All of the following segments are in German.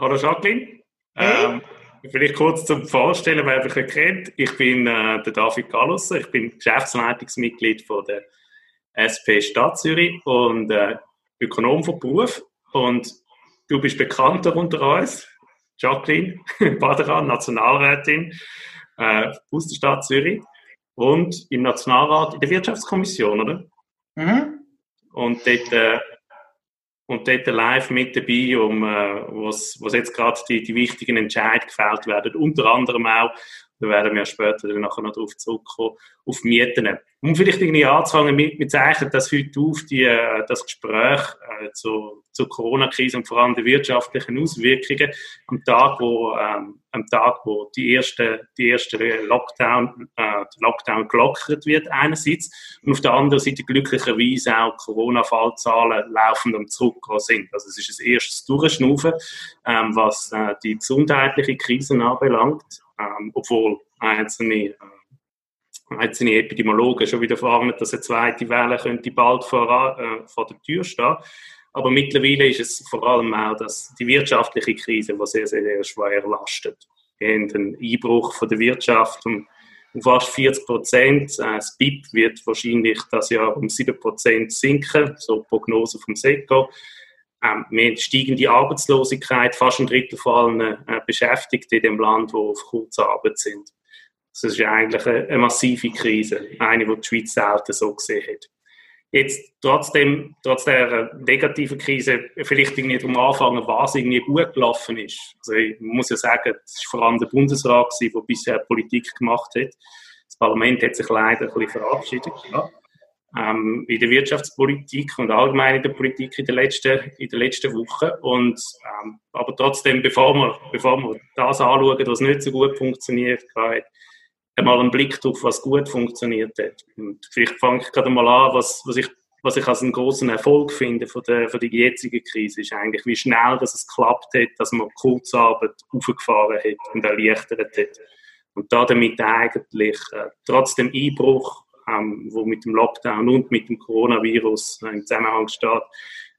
hallo Jacqueline. Hey. Ähm, vielleicht kurz zum Vorstellen, wer mich kennt. Ich bin äh, der David Gallusser, ich bin Geschäftsleitungsmitglied von der SP Stadt Zürich und äh, Ökonom von Beruf. Und du bist bekannter unter uns, Jacqueline Baderan, Nationalrätin äh, aus der Stadt Zürich und im Nationalrat in der Wirtschaftskommission, oder? Mhm. Und dort äh, und dort live mit dabei, um, äh, was, was jetzt gerade die, die wichtigen Entscheidungen gefällt werden. Unter anderem auch, da werden wir später dann nachher noch darauf zurückkommen, auf Mieten. Um vielleicht irgendwie anzufangen mit, mit Zeichen, dass heute auf die, äh, das Gespräch äh, zu, zur Corona-Krise und vor allem die wirtschaftlichen Auswirkungen am Tag, wo, ähm, am Tag, wo die erste, die erste Lockdown, äh, Lockdown gelockert wird einerseits und auf der anderen Seite glücklicherweise auch Corona-Fallzahlen laufend am Zurückgehen sind. Also es ist ein erstes Durchschnaufen, ähm, was äh, die gesundheitliche Krise anbelangt, ähm, obwohl einzelne äh, einzelne Epidemiologen schon wieder warnen, dass eine zweite Welle könnte bald vor, äh, vor der Tür stehen. Aber mittlerweile ist es vor allem auch dass die wirtschaftliche Krise, die sehr, sehr, schwer lastet. Wir haben einen Einbruch von der Wirtschaft um, fast 40 Prozent. Äh, das BIP wird wahrscheinlich das Jahr um 7 Prozent sinken, so Prognose vom SECO. Ähm, wir haben steigende Arbeitslosigkeit, fast ein Drittel von allen äh, Beschäftigten in dem Land, die auf Kurzarbeit sind. Das ist eigentlich eine, eine massive Krise, eine, die die Schweiz selten so gesehen hat. Jetzt trotzdem, trotz der negativen Krise, vielleicht irgendwie am Anfang, was irgendwie gut gelaufen ist. Also ich muss ja sagen, es war vor allem der Bundesrat, der bisher Politik gemacht hat. Das Parlament hat sich leider ein bisschen verabschiedet. Ja. Ähm, in der Wirtschaftspolitik und allgemein in der Politik in den letzten, in den letzten Wochen. Und, ähm, aber trotzdem, bevor wir, bevor wir das anschauen, was nicht so gut funktioniert, einmal einen Blick drauf, was gut funktioniert hat. Und vielleicht fange ich gerade mal an, was, was, ich, was ich als einen großen Erfolg finde von der, von der jetzigen Krise, ist eigentlich, wie schnell dass es geklappt hat, dass man Kurzarbeit aufgefahren hat und erleichtert hat. Und da damit eigentlich äh, trotz dem Einbruch, ähm, wo mit dem Lockdown und mit dem Coronavirus äh, im Zusammenhang steht,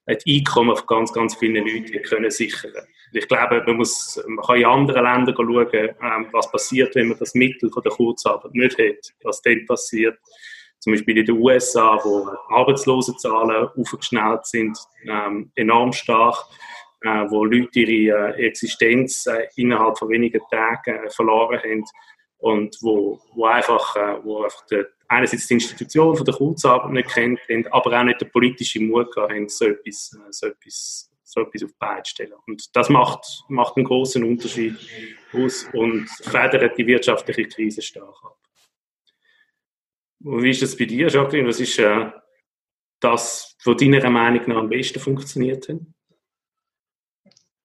ein Einkommen auf ganz, ganz viele Leute können sichern Ich glaube, man, muss, man kann in anderen Ländern schauen, ähm, was passiert, wenn man das Mittel von der Kurzarbeit nicht hat. Was dann passiert, zum Beispiel in den USA, wo Arbeitslosenzahlen aufgeschnellt sind, ähm, enorm stark, äh, wo Leute ihre äh, Existenz äh, innerhalb von wenigen Tagen verloren haben und wo, wo einfach, wo einfach der, einerseits die Institution von der Kurzarbeit nicht kennt, aber auch nicht der politische Mut haben, so etwas, so etwas, so etwas auf die stellen. Und das macht, macht einen großen Unterschied aus und federt die wirtschaftliche Krise stark ab. Und wie ist das bei dir, Jacqueline? Was ist äh, das, was deiner Meinung nach am besten funktioniert hat?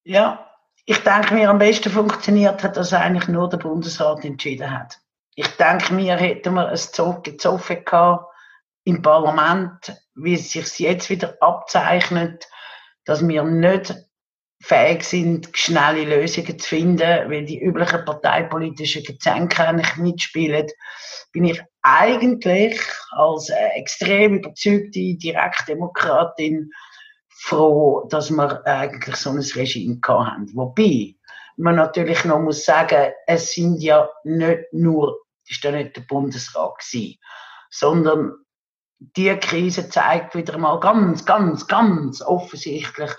Ja, ich denke mir, am besten funktioniert hat, dass eigentlich nur der Bundesrat entschieden hat. Ich denke mir, hätten wir ein Zoffen gehabt im Parlament, wie es sich jetzt wieder abzeichnet, dass wir nicht fähig sind, schnelle Lösungen zu finden, weil die üblichen parteipolitischen Gezänke nicht mitspielen, bin ich eigentlich als äh, extrem überzeugte Direktdemokratin froh, dass wir eigentlich so ein Regime haben. Wobei man natürlich noch muss sagen, es sind ja nicht nur, ist ja nicht der Bundesrat gewesen, sondern die Krise zeigt wieder mal ganz, ganz, ganz offensichtlich,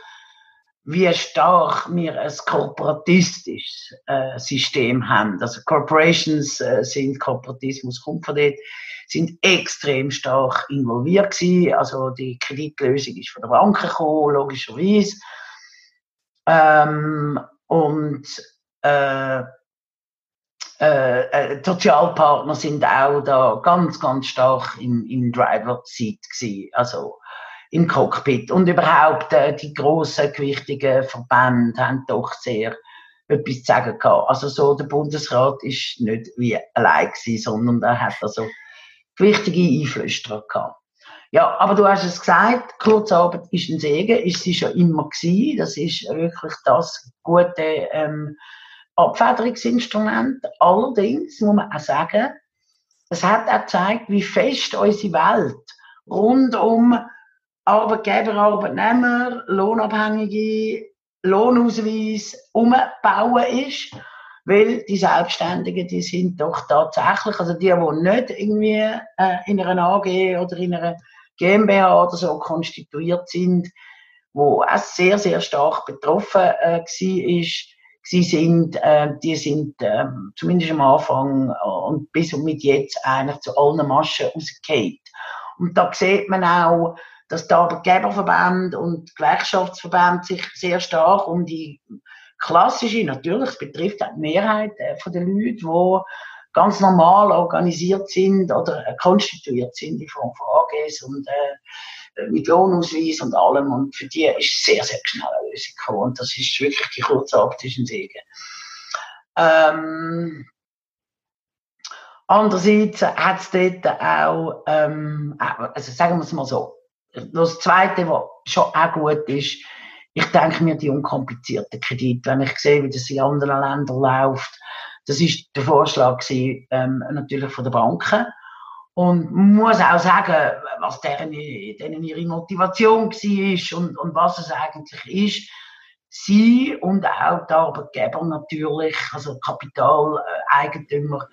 wie stark wir ein korporatistisches äh, System haben. Also Corporations äh, sind, Korporatismus kommt von dort, sind extrem stark involviert gewesen. Also die Kreditlösung ist von der Bank gekommen, logischerweise. Ähm, und äh, äh, äh, Sozialpartner sind auch da ganz, ganz stark im, im Driver-Seat gewesen, also im Cockpit. Und überhaupt äh, die grossen, gewichtigen Verbände haben doch sehr etwas zu sagen gehabt. Also so, der Bundesrat ist nicht wie allein gewesen, sondern er hat also wichtige Einflüsterer gehabt. Ja, aber du hast es gesagt, Kurzarbeit ist ein Segen, ist sie schon immer gewesen. Das ist wirklich das gute ähm, Abfederungsinstrument. Allerdings muss man auch sagen, es hat auch gezeigt, wie fest unsere Welt rund um Arbeitgeber, Arbeitnehmer, Lohnabhängige, Lohnausweis umbauen ist, weil die Selbstständigen, die sind doch tatsächlich, also die, die nicht irgendwie äh, in einer AG oder in einer GmbH oder so konstituiert sind, wo auch sehr, sehr stark betroffen äh, war, sie sind, äh, die sind äh, zumindest am Anfang äh, und bis und mit jetzt eigentlich zu allen Maschen rausgefallen. Und da sieht man auch, dass der Arbeitgeberverband und Gewerkschaftsverband sich sehr stark um die klassische, natürlich, es betrifft auch die Mehrheit äh, von den Leuten, die ganz normal organisiert sind oder äh, konstituiert sind in Form von AGs und äh, mit Lohnausweis und allem. Und für die ist sehr, sehr schnell Lösung gekommen. Und das ist wirklich die Kurzarbeit ist ein Segen. Ähm, andererseits hat es dort auch, ähm, also sagen wir es mal so, das Zweite, was schon auch gut ist, ich denke mir die unkomplizierten Kredite, wenn ich sehe, wie das in anderen Ländern läuft, das ist der Vorschlag gewesen, ähm, natürlich von den Banken. Und muss auch sagen, was deren, deren ihre Motivation war und, und was es eigentlich ist. Sie und auch die Arbeitgeber natürlich, also Kapitaleigentümer,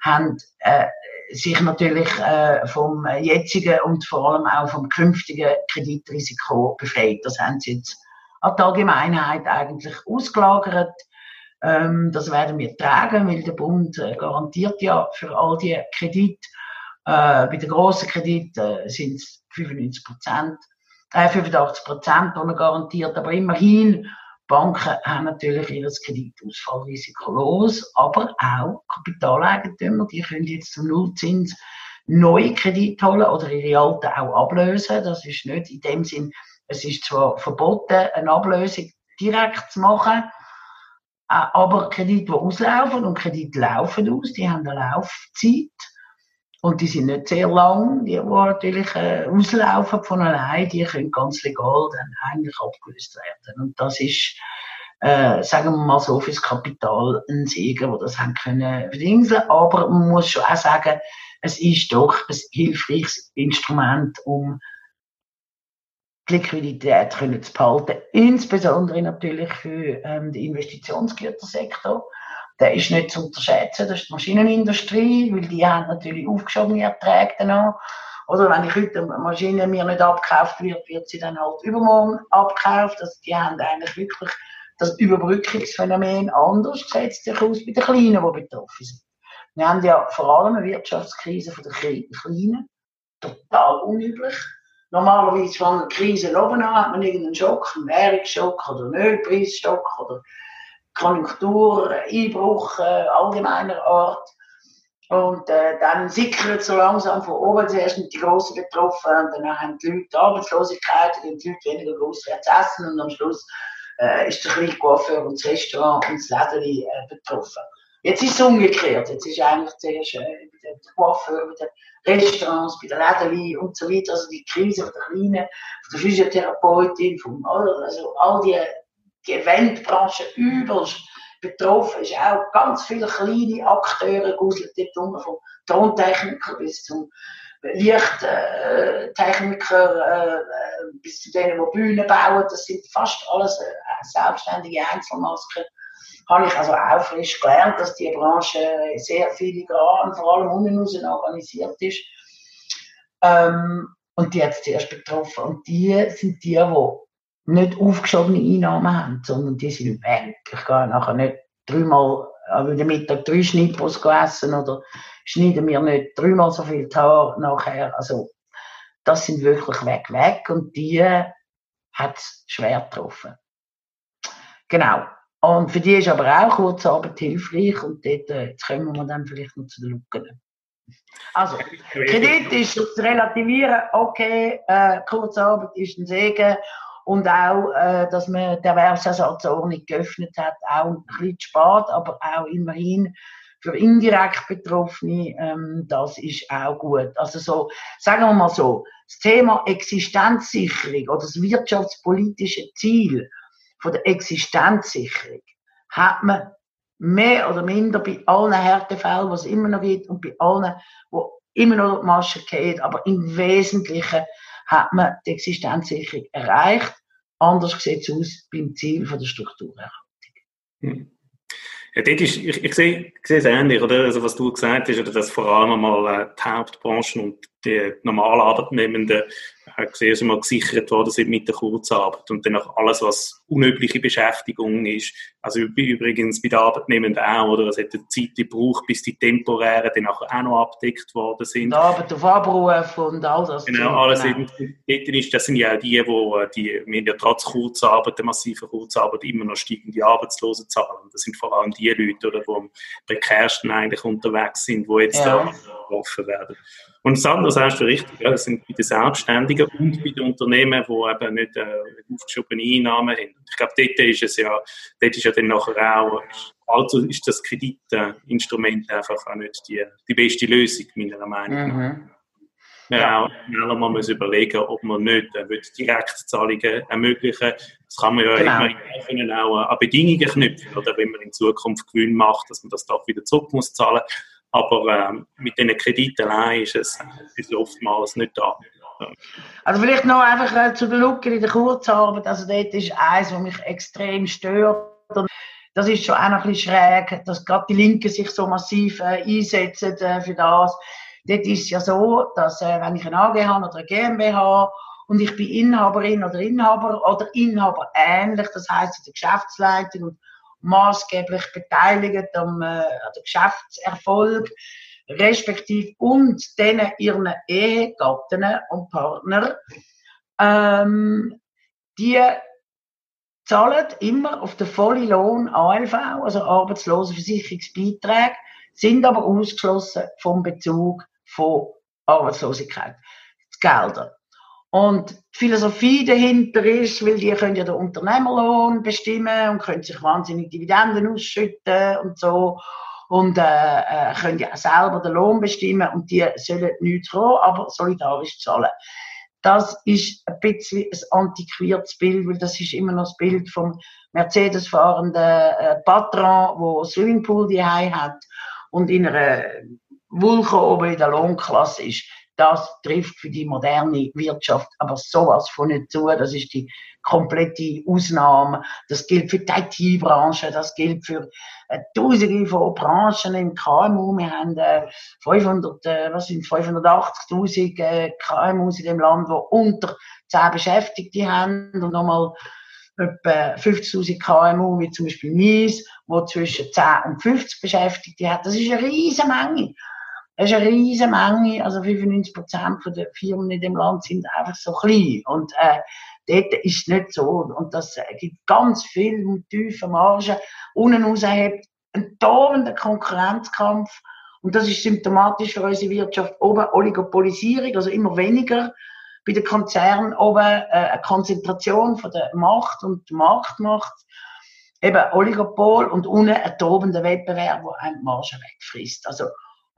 haben äh, sich natürlich äh, vom jetzigen und vor allem auch vom künftigen Kreditrisiko befreit. Das haben sie jetzt an die Allgemeinheit eigentlich ausgelagert. Ähm, das werden wir tragen, weil der Bund äh, garantiert ja für all die Kredite. Äh, bei den grossen Krediten sind es 95 Prozent, äh, 85 Prozent garantiert, aber immerhin Banken haben natürlich ihr Kreditausfallrisiko los, aber auch Kapitaleigentümer, die können jetzt zum Nullzins neue Kredite holen oder ihre alten auch ablösen. Das ist nicht in dem Sinn, es ist zwar verboten, eine Ablösung direkt zu machen, äh, aber Kredite, die auslaufen und Kredite laufen aus, die haben eine Laufzeit. Und die sind nicht sehr lang, die, die natürlich äh, auslaufen von allein, die können ganz legal dann eigentlich abgelöst werden. Und das ist, äh, sagen wir mal so, fürs Kapital ein Segen, wo das haben können verdingseln. Aber man muss schon auch sagen, es ist doch ein hilfreiches Instrument, um die Liquidität können zu behalten, insbesondere natürlich für ähm, den Investitionsgütersektor. Der ist nicht zu unterschätzen, das ist die Maschinenindustrie, weil die haben natürlich aufgeschobene Erträge danach. Oder wenn ich heute eine Maschine mir nicht abgekauft wird, wird sie dann halt übermorgen abgekauft. Also die haben eigentlich wirklich das Überbrückungsphänomen anders gesetzt sich aus bei den Kleinen, die betroffen sind. Wir haben ja vor allem eine Wirtschaftskrise von den Kleinen, total unüblich. Normalerweise von einer Krise oben an hat man irgendeinen Schock, einen Währungsschock oder einen Ölpreisschock oder Konjunktureinbruch äh, allgemeiner Art. Und äh, dann sickert so langsam von oben zuerst sind die Großen betroffen und dann haben die Leute Arbeitslosigkeit, und die Leute weniger großwärts essen und am Schluss äh, ist der kleine Coiffeur und das Restaurant und das Läden äh, betroffen. Jetzt ist es umgekehrt. Jetzt ist eigentlich zuerst äh, den Coiffeur, bei den Restaurants, bei den Läden und so weiter, also die Krise von der Kleinen, von der Physiotherapeutin, von, also all die die Eventbranche übelst betroffen ist. Auch ganz viele kleine Akteure guselt dort rum, vom Tontechniker bis zum Lichttechniker, äh, bis zu denen, die Bühnen bauen. Das sind fast alles äh, selbstständige Einzelmasken. Habe ich also auch frisch gelernt, dass die Branche sehr filigran, vor allem unten organisiert ist. Ähm, und die hat es zuerst betroffen. Und die sind die, die nicht aufgeschobene Einnahmen haben, sondern die sind weg. Ich gehe nachher nicht dreimal am Mittag drei Schnittbus essen oder schneiden mir nicht dreimal so viel Haar nachher. Also, das sind wirklich weg, weg und die hat es schwer getroffen. Genau. Und für die ist aber auch Kurzarbeit hilfreich und dort, äh, jetzt kommen wir dann vielleicht noch zu den Lücken. Also, Kredit ist zu relativieren, okay, äh, Kurzarbeit ist ein Segen und auch, äh, dass man die Erwerbsersatzordnung geöffnet hat, auch ein bisschen spät, aber auch immerhin für indirekt Betroffene, ähm, das ist auch gut. Also so, sagen wir mal so, das Thema Existenzsicherung oder das wirtschaftspolitische Ziel von der Existenzsicherung hat man mehr oder minder bei allen Härtefällen, was es immer noch gibt, und bei allen, wo immer noch die Masche geht, aber im Wesentlichen hat man die Existenzsicherung erreicht. Anders sieht es aus beim Ziel von der Strukturerhaltung. Hm. Ja, ist, ich, ich, sehe, ich sehe es ähnlich, oder? Also, was du gesagt hast, oder dass vor allem einmal äh, die Hauptbranchen und die normalen Arbeitnehmenden zuerst einmal gesichert worden sind mit der Kurzarbeit und dann auch alles, was unübliche Beschäftigung ist. Also übrigens bei den Arbeitnehmenden auch, oder? Es hat eine Zeit gebraucht, bis die temporären dann auch noch abgedeckt worden sind. Die Arbeit auf Abruf und all das. Genau, alles genau. ist, das sind ja auch die, wo äh, die, wir haben ja trotz Kurzarbeit, der massiven Kurzarbeit, immer noch steigende Arbeitslosenzahlen. Das sind vor allem die Leute, oder, die am prekärsten eigentlich unterwegs sind, die jetzt ja. da getroffen werden. Und das andere sagst du richtig, das sind bei den Selbstständigen und bei den Unternehmen, die eben nicht äh, aufgeschobene Einnahmen haben. Ich glaube, dort ist es ja, dort ist ja dann nachher auch, also ist das Kreditinstrument einfach auch nicht die, die beste Lösung, meiner Meinung nach. Mhm. Ja, auch schneller mal muss überlegen, ob man nicht äh, Direktzahlungen ermöglichen Das kann man ja genau. immer können auch an Bedingungen knüpfen, oder wenn man in Zukunft Gewinn macht, dass man das doch wieder zurück muss zahlen. Aber ähm, mit diesen Krediten allein ist es, ist oftmals nicht da. Also vielleicht noch einfach äh, zu der Lücke in der Kurzarbeit. Also dort ist eins, was mich extrem stört. Und das ist schon auch noch ein bisschen schräg, dass gerade die Linken sich so massiv äh, einsetzen äh, für das. Dort ist es ja so, dass äh, wenn ich eine AG habe oder eine GmbH und ich bin Inhaberin oder Inhaber oder Inhaber ähnlich, das heißt in der Geschäftsleitung und maßgeblich beteiligt am, äh, Geschäftserfolg, respektive und denen ihren Ehegatten und Partner, ähm, die zahlen immer auf den vollen Lohn ALV, also Arbeitslosenversicherungsbeiträge, sind aber ausgeschlossen vom Bezug von Arbeitslosigkeit. Gelder. Und die Philosophie dahinter ist, weil die können ja den Unternehmerlohn bestimmen und können sich wahnsinnig Dividenden ausschütten und so und äh, äh, können ja auch selber den Lohn bestimmen und die sollen nichts kommen, aber solidarisch zahlen. Das ist ein bisschen ein antiquiertes Bild, weil das ist immer noch das Bild vom Mercedes-fahrenden äh, Patron, wo Swimmingpool die hat und in einer Vulkan oben in der Lohnklasse ist das trifft für die moderne Wirtschaft aber sowas von nicht zu. Das ist die komplette Ausnahme. Das gilt für die IT-Branche, das gilt für äh, Tausende von Branchen im KMU. Wir haben äh, 500, äh, was sind 580.000 äh, KMUs in dem Land, die unter 10 Beschäftigte haben und nochmal etwa 50.000 KMU, wie zum Beispiel Mies, wo zwischen 10 und 50 Beschäftigte hat. Das ist eine riesige Menge. Es ist eine riesige Menge, also 95 Prozent der Firmen in dem Land sind einfach so klein. Und äh, dort ist es nicht so. Und das gibt ganz viel mit tiefen Margen. Unten raus hat einen Konkurrenzkampf. Und das ist symptomatisch für unsere Wirtschaft. Oben Oligopolisierung, also immer weniger bei den Konzernen. Oben äh, eine Konzentration von der Macht und der Marktmacht. Eben Oligopol und unten ein tobender Wettbewerb, der einem die Marge wegfrisst. Also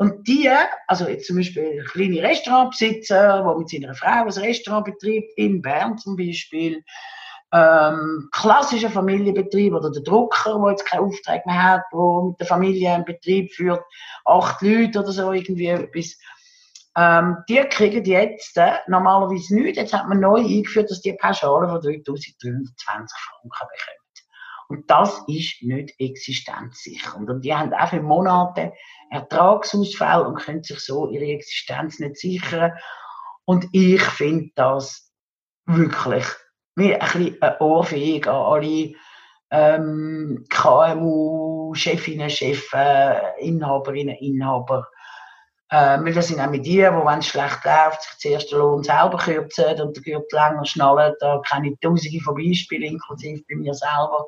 und die, also jetzt zum Beispiel kleine Restaurantbesitzer, der mit seiner Frau ein Restaurant betreibt, in Bern zum Beispiel, ähm, klassischer Familienbetrieb oder der Drucker, der jetzt keinen Auftrag mehr hat, der mit der Familie einen Betrieb führt, acht Leute oder so irgendwie etwas. Ähm, die kriegen jetzt äh, normalerweise nichts. Jetzt hat man neu eingeführt, dass die Pauschale von 3320 Franken bekommen. Und das ist nicht existenzsicher. Und die haben auch für Monate Ertragsausfälle und können sich so ihre Existenz nicht sichern. Und ich finde das wirklich wie ein bisschen eine an alle ähm, KMU, Chefinnen, Chefs, Inhaberinnen, Inhaber. Ähm, weil das sind auch mit die, die, wenn es schlecht läuft, sich zuerst den Lohn selber kürzen und den Gürtel länger schnallen. Da kenne ich tausende von Beispielen, inklusive bei mir selber.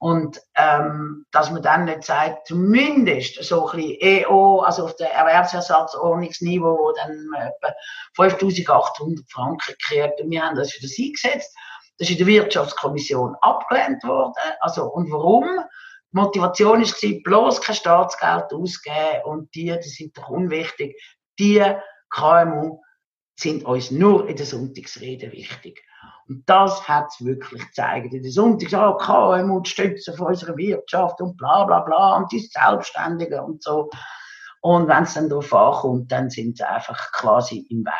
Und ähm, dass man dann nicht sagt, zumindest so ein bisschen EO, also auf der Erwerbsersatzordnungsniveau, dann etwa 5800 Franken kriegt. Und wir haben das für das eingesetzt. Das ist in der Wirtschaftskommission abgelehnt worden. Also, und warum? Die Motivation ist bloß kein Staatsgeld ausgeben und die, die sind doch unwichtig. Die KMU sind uns nur in der Sonntagsrede wichtig. Und das hat es wirklich gezeigt. In der Sonntag, oh, KMU die Stütze von unserer Wirtschaft und bla bla bla und die Selbstständigen und so. Und wenn es dann darauf ankommt, dann sind sie einfach quasi im Weg.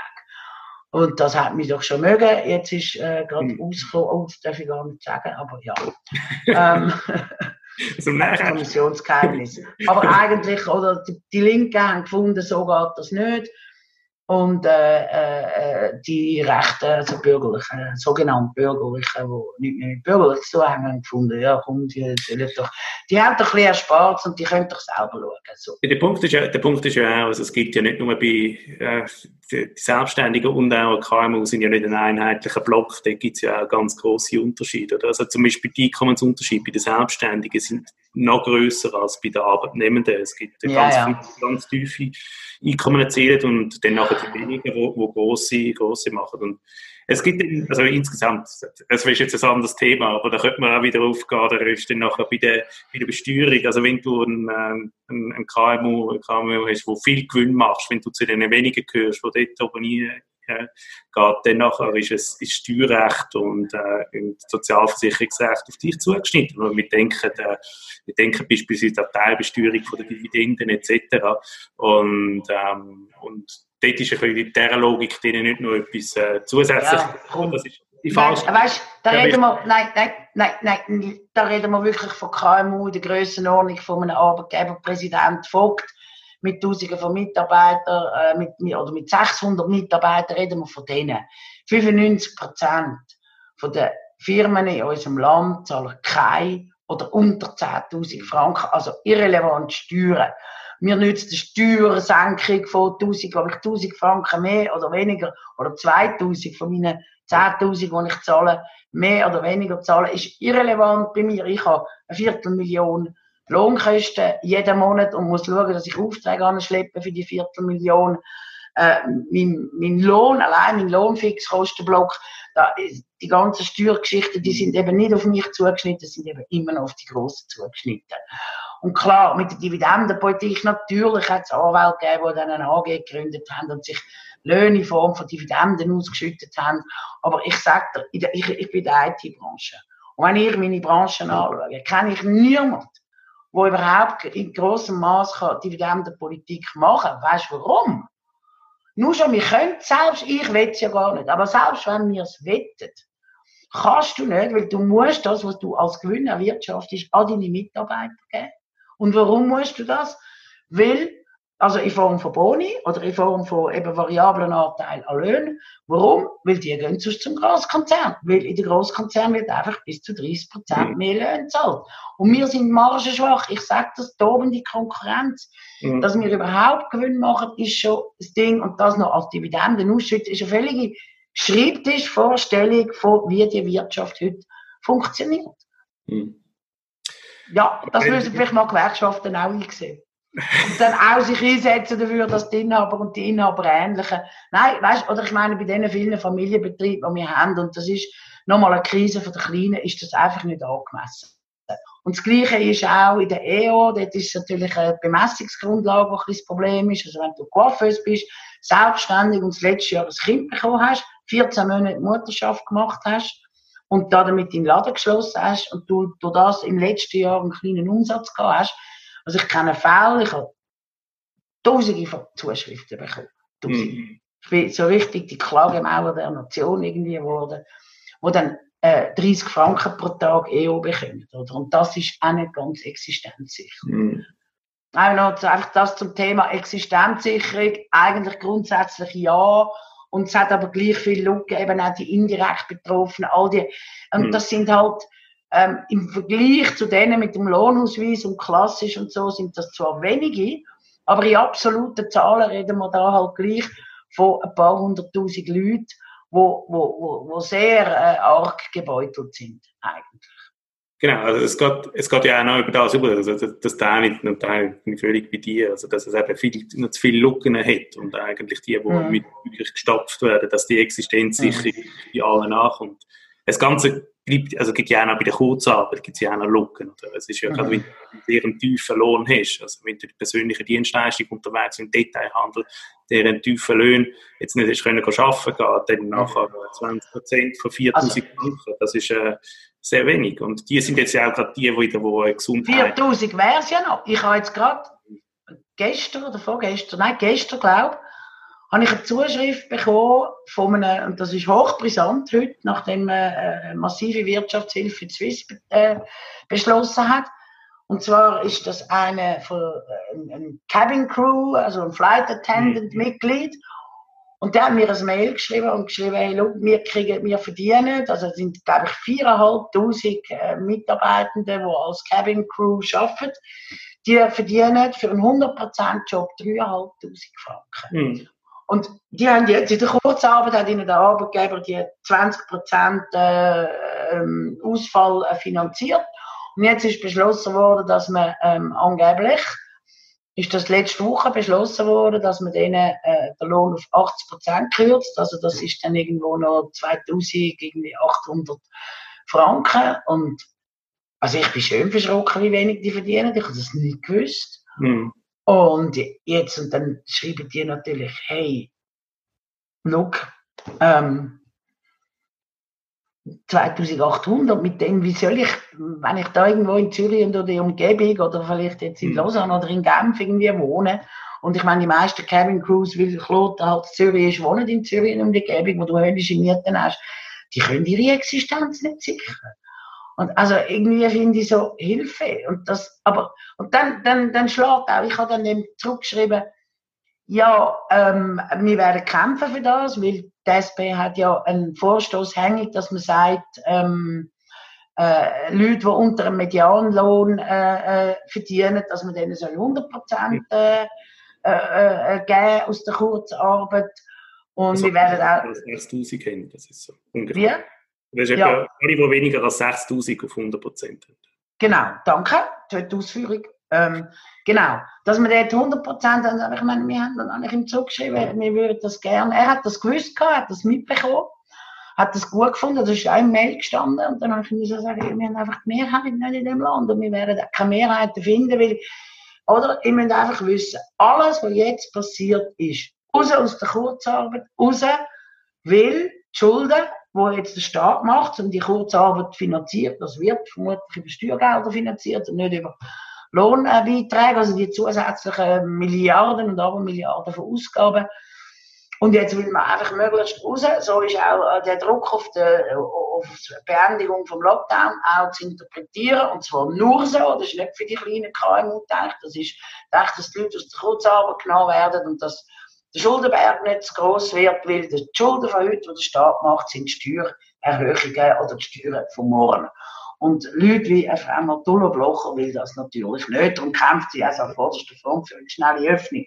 Und das hat mich doch schon mögen. Jetzt ist äh, gerade mhm. ausgekommen, oh, das darf ich gar nicht sagen, aber ja. ähm, also Kommissionsgeheimnis. aber eigentlich, oder die, die Linken haben gefunden, so geht das nicht und äh, äh, die Rechten, also bürgerlichen, sogenannten bürgerlichen, die nicht mehr mit bürgerlich zu haben, gefunden, ja komm, die, die, doch, die haben doch ein bisschen erspart und die können doch selber schauen. So. Der, Punkt ist ja, der Punkt ist ja auch, also es gibt ja nicht nur bei äh, die, die Selbstständigen und auch KMU sind ja nicht ein einheitlicher Block, da gibt es ja auch ganz grosse Unterschiede. Oder? Also zum Beispiel die Einkommensunterschiede bei den Selbstständigen sind noch grösser als bei den Arbeitnehmenden. Es gibt ja, ganz, ja. Viele, ganz tiefe Einkommen erzielt und dann nachher die wenigen, die grosse, grosse machen. Und es gibt, also insgesamt, es ist jetzt ein anderes Thema, aber da könnte man auch wieder aufgehen, da ist dann nachher bei der, bei der Besteuerung, also wenn du ein, ähm, ein, ein KMU, ein KMU hast, wo viel Gewinn machst, wenn du zu den wenigen gehörst, die dort oben äh, geht, dann nachher ist es ist Steuerrecht und, äh, und Sozialversicherungsrecht auf dich zugeschnitten. Wir denken, äh, wir denken beispielsweise an die Teilbesteuerung von der Dividenden etc. Und, ähm, und dort ist ein bisschen in dieser Logik drin nicht nur etwas äh, zusätzlich. Ja, das ist die falsche. Nein, weißt, da reden wir, nein, nein, nein, nein, da reden wir wirklich von KMU der Grössenordnung von einem Arbeitgeberpräsident Vogt mit Tausenden von Mitarbeitern, äh, mit, oder mit 600 Mitarbeitern reden wir von denen. 95 Prozent der Firmen in unserem Land zahlen keine oder unter 10.000 Franken, also irrelevant Steuern. Mir nützt eine Steuersenkung von 1000, glaube ich, 1000 Franken mehr oder weniger, oder 2000 von meinen 10.000, die ich zahle, mehr oder weniger zahle, ist irrelevant bei mir. Ich habe eine Viertelmillion Lohnkosten jeden Monat und muss schauen, dass ich Aufträge anschleppe für die Viertelmillion. Äh, mein, mein Lohn, allein mein Lohnfixkostenblock, da, die ganzen Steuergeschichten, die sind eben nicht auf mich zugeschnitten, sind eben immer noch auf die Grossen zugeschnitten. Und klar, mit der Dividendenpolitik, natürlich hat es Anwälte gegeben, die dann eine AG gegründet haben und sich Löhne in Form von Dividenden ausgeschüttet haben. Aber ich sage dir, ich, ich bin in der IT-Branche. Und wenn ich meine Branchen anschaue, kenne ich niemanden, der überhaupt in grossem Maß Dividendenpolitik machen kann. Weißt du warum? Nur schon, wir können selbst, ich will es ja gar nicht, aber selbst wenn wir es wettet, kannst du nicht, weil du musst das, was du als Gewinn erwirtschaftest, an deine Mitarbeiter geben. Und warum musst du das? Weil also in Form von Boni oder in Form von eben variablen Anteil an Löhnen. Warum? Weil die gehen sonst zum Großkonzern. Weil in den Großkonzern wird einfach bis zu 30 Prozent mhm. mehr Löhne zahlt. Und wir sind margenschwach. Ich sage das, da oben die Konkurrenz. Mhm. Dass wir überhaupt Gewinn machen, ist schon das Ding. Und das noch als Dividenden ausschütten, ist eine völlige Schreibtischvorstellung von, wie die Wirtschaft heute funktioniert. Mhm. Ja, das müssen vielleicht mal Gewerkschaften auch einsehen und dann auch sich einsetzen dafür, dass die Inhaber und die Inhaber ähnlichen. Nein, weißt, oder ich meine, bei diesen vielen Familienbetrieben, die wir haben, und das ist nochmal eine Krise für die Kleinen, ist das einfach nicht angemessen. Und das Gleiche ist auch in der EO, dort ist natürlich eine Bemessungsgrundlage, ein das Problem ist. Also wenn du Coiffeuse bist, selbstständig und das letzte Jahr ein Kind bekommen hast, 14 Monate Mutterschaft gemacht hast und damit deinen Laden geschlossen hast und du durch das im letzten Jahr einen kleinen Umsatz gehabt hast, also ich kenne Fälle, ich habe tausende von Zuschriften bekommen. Mhm. Ich bin so richtig die Klagemauer der Nation irgendwie geworden, wo dann äh, 30 Franken pro Tag EO bekommen. Oder? Und das ist auch nicht ganz existenzsicher. Mhm. Einfach das zum Thema Existenzsicherung. Eigentlich grundsätzlich ja. Und es hat aber gleich viel Lücken, eben auch die indirekt Betroffenen, all die. Und mhm. das sind halt, ähm, Im Vergleich zu denen mit dem Lohnausweis und klassisch und so sind das zwar wenige, aber in absoluten Zahlen reden wir da halt gleich von ein paar hunderttausend Leuten, wo, wo, wo, wo sehr äh, arg gebeutelt sind eigentlich. Genau, also es geht, es geht ja auch noch über das über, also das, das teile ich, teile ich völlig bei dir, also dass es eben viel, noch zu viele Lücken hat und eigentlich die, die mhm. mit wirklich gestopft werden, dass die Existenz sicher mhm. bei allen nachkommt. Das Ganze bleibt, also gibt ja auch noch bei der Kurzarbeit gibt es ja auch noch Lücken. Oder? Es ist ja mhm. gerade, wenn du einen tiefen Lohn hast, also wenn du die persönliche Dienstleistung unterwegs im Detailhandel, der einen tiefen Lohn jetzt nicht hast können arbeiten gehen, dann nachher 20 Prozent von 4000 also, Franken, das ist äh, sehr wenig. Und die sind jetzt ja auch gerade die, die wieder wo Gesundheit... 4000 wäre es ja noch. Ich habe jetzt gerade gestern oder vorgestern, nein, gestern glaube habe ich eine Zuschrift bekommen von einem, und das ist hochbrisant heute, nachdem man äh, massive Wirtschaftshilfe für die Swiss äh, beschlossen hat. Und zwar ist das eine von, äh, ein Cabin Crew, also ein Flight Attendant mhm. Mitglied. Und der hat mir ein Mail geschrieben und geschrieben, hey, look, wir kriegen, wir verdienen, also es sind, glaube ich, 4'500 äh, Mitarbeitende, die als Cabin Crew arbeiten, die verdienen für einen 100% Job 3'500 Franken. Mhm. Und die haben jetzt in der Kurzarbeit hat ihnen der Arbeitgeber die 20% äh, ähm, Ausfall äh, finanziert. Und jetzt ist beschlossen worden, dass man ähm, angeblich ist das letzte Woche beschlossen worden, dass man denen äh, den Lohn auf 80 Prozent kürzt. Also das ist dann irgendwo noch 2800 Franken. Und also ich bin schön verschrocken, wie wenig die verdienen. Ich habe das nicht gewusst. Mhm. Und jetzt, und dann schreiben die natürlich, hey, look, ähm, 2800, mit dem, wie soll ich, wenn ich da irgendwo in Zürich oder der Umgebung oder vielleicht jetzt in mhm. Lausanne oder in Genf irgendwie wohne, und ich meine, die meisten Cabin Crews, weil Claude halt Zürich ist, wohnen in Zürich der Umgebung, wo du höllische Mieten hast, die können ihre Existenz nicht sichern. Und also irgendwie finde ich so Hilfe. Und das, aber, und dann, dann, dann schlägt auch, ich habe dann eben zurückgeschrieben, ja, ähm, wir werden kämpfen für das, weil die SP hat ja einen Vorstoß hängig, dass man sagt, ähm, äh, Leute, die unter einem Medianlohn äh, äh, verdienen, dass man denen soll 100 Prozent äh, äh, äh, geben aus der Kurzarbeit. Und also, wir werden auch... 6000 kennen, das ist so ungefähr. Wie? Das ist ja. alle, die weniger als 6000 auf 100 Prozent haben. Genau, danke für die Ausführung. Ähm, genau, dass wir dort 100 Prozent, also ich meine, wir haben dann eigentlich ihm zugeschrieben, wir würden das gerne, er hat das gewusst, hat das mitbekommen, hat das gut gefunden, das ist auch im Mail gestanden und dann habe ich ihm sagen, wir haben einfach die Mehrheit nicht in dem Land und wir werden keine Mehrheiten finden, weil, oder, ihr müsst einfach wissen, alles, was jetzt passiert ist, raus aus der Kurzarbeit, raus, weil die Schulden, die jetzt der Staat macht und die Kurzarbeit finanziert, das wird vermutlich über Steuergelder finanziert und nicht über Lohnbeiträge, also die zusätzlichen Milliarden und Abermilliarden von Ausgaben. Und jetzt will man einfach möglichst raus. So ist auch äh, der Druck auf die, auf die Beendigung vom Lockdown auch zu interpretieren. Und zwar nur so. Das ist nicht für die kleinen KMU gedacht. Das ist gedacht, dass die Leute aus der Kurzarbeit genommen werden und dass der Schuldenberg nicht zu gross wird, weil die Schulden von heute, die der Staat macht, sind Steuererhöhungen oder die Steuern von morgen. Und Leute wie Frau Matullo Blocher will das natürlich nicht. Darum kämpft sie also an vorderster Front für eine schnelle Öffnung.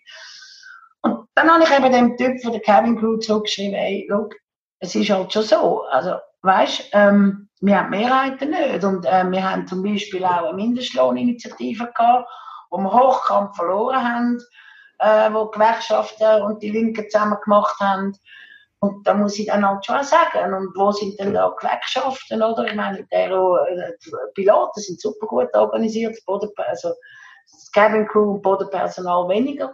Und dann habe ich eben dem Typ von der Cabin Crew zurückgeschrieben, ey, look, es ist halt schon so. Also, weißt, ähm, wir haben Mehrheiten nicht. Und äh, wir haben zum Beispiel auch eine Mindestlohninitiative gehabt, wo wir Hochkampf verloren haben, äh, wo die Gewerkschaften und die Linken zusammen gemacht haben. Und da muss ich dann halt schon sagen, und wo sind denn da Gewerkschaften, oder? Ich meine, die äh, Piloten sind super gut organisiert, Boden, also das Cabin Crew und Bodenpersonal weniger.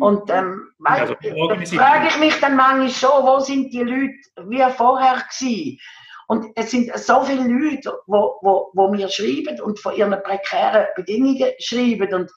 Und ähm, also, da frage ich mich dann manchmal schon, wo sind die Leute wie vorher gewesen? Und es sind so viele Leute, wo, wo, wo mir schreiben und von ihren prekären Bedingungen schreiben. Und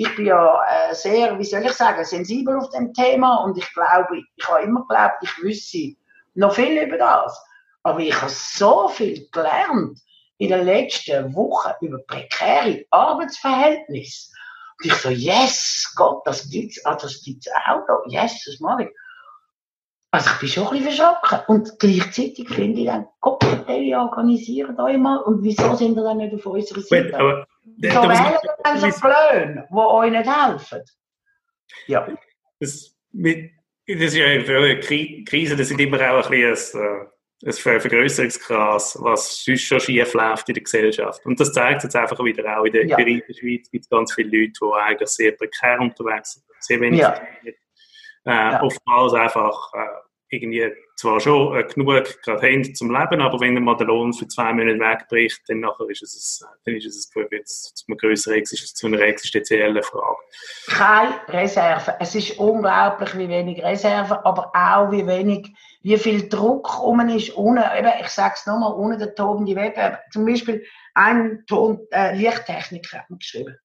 ich bin ja äh, sehr, wie soll ich sagen, sensibel auf dem Thema und ich glaube, ich habe immer geglaubt, ich wüsste noch viel über das. Aber ich habe so viel gelernt in den letzten Wochen über prekäre Arbeitsverhältnisse. Und ich so, yes, Gott, das gibt's, ah, das gibt's auch da, yes, das mache ich. Also ich bin schon ein bisschen verschrocken. Und gleichzeitig finde ich dann, Gott, die organisieren euch mal. Und wieso sind ihr dann nicht auf unserer Seite? aber, wählen dann so Klöne, die euch nicht helfen. Ja. Das, mit, das ist ja für eine Krise, das sind immer auch ein bisschen ein, äh, ein Vergrößerungsgras, was sonst schon schief läuft in der Gesellschaft. Und das zeigt jetzt einfach wieder auch in der, ja. in der Schweiz gibt es ganz viele Leute, die eigentlich sehr prekär unterwegs sind, sehr wenig ja äh, ja. oftmals einfach äh, irgendwie zwar schon äh, genug gerade haben zum Leben, aber wenn mal der Lohn für zwei Monate wegbricht, dann nachher ist es, dann ist es jetzt zu einer größeren, zu einer existenziellen Frage. Keine Reserve. Es ist unglaublich, wie wenig Reserve, aber auch wie wenig, wie viel Druck um ist, ohne, eben, ich sage es nochmal, ohne den tobenden Wettbewerb. Zum Beispiel ein Ton, äh, Lichttechniker hat geschrieben.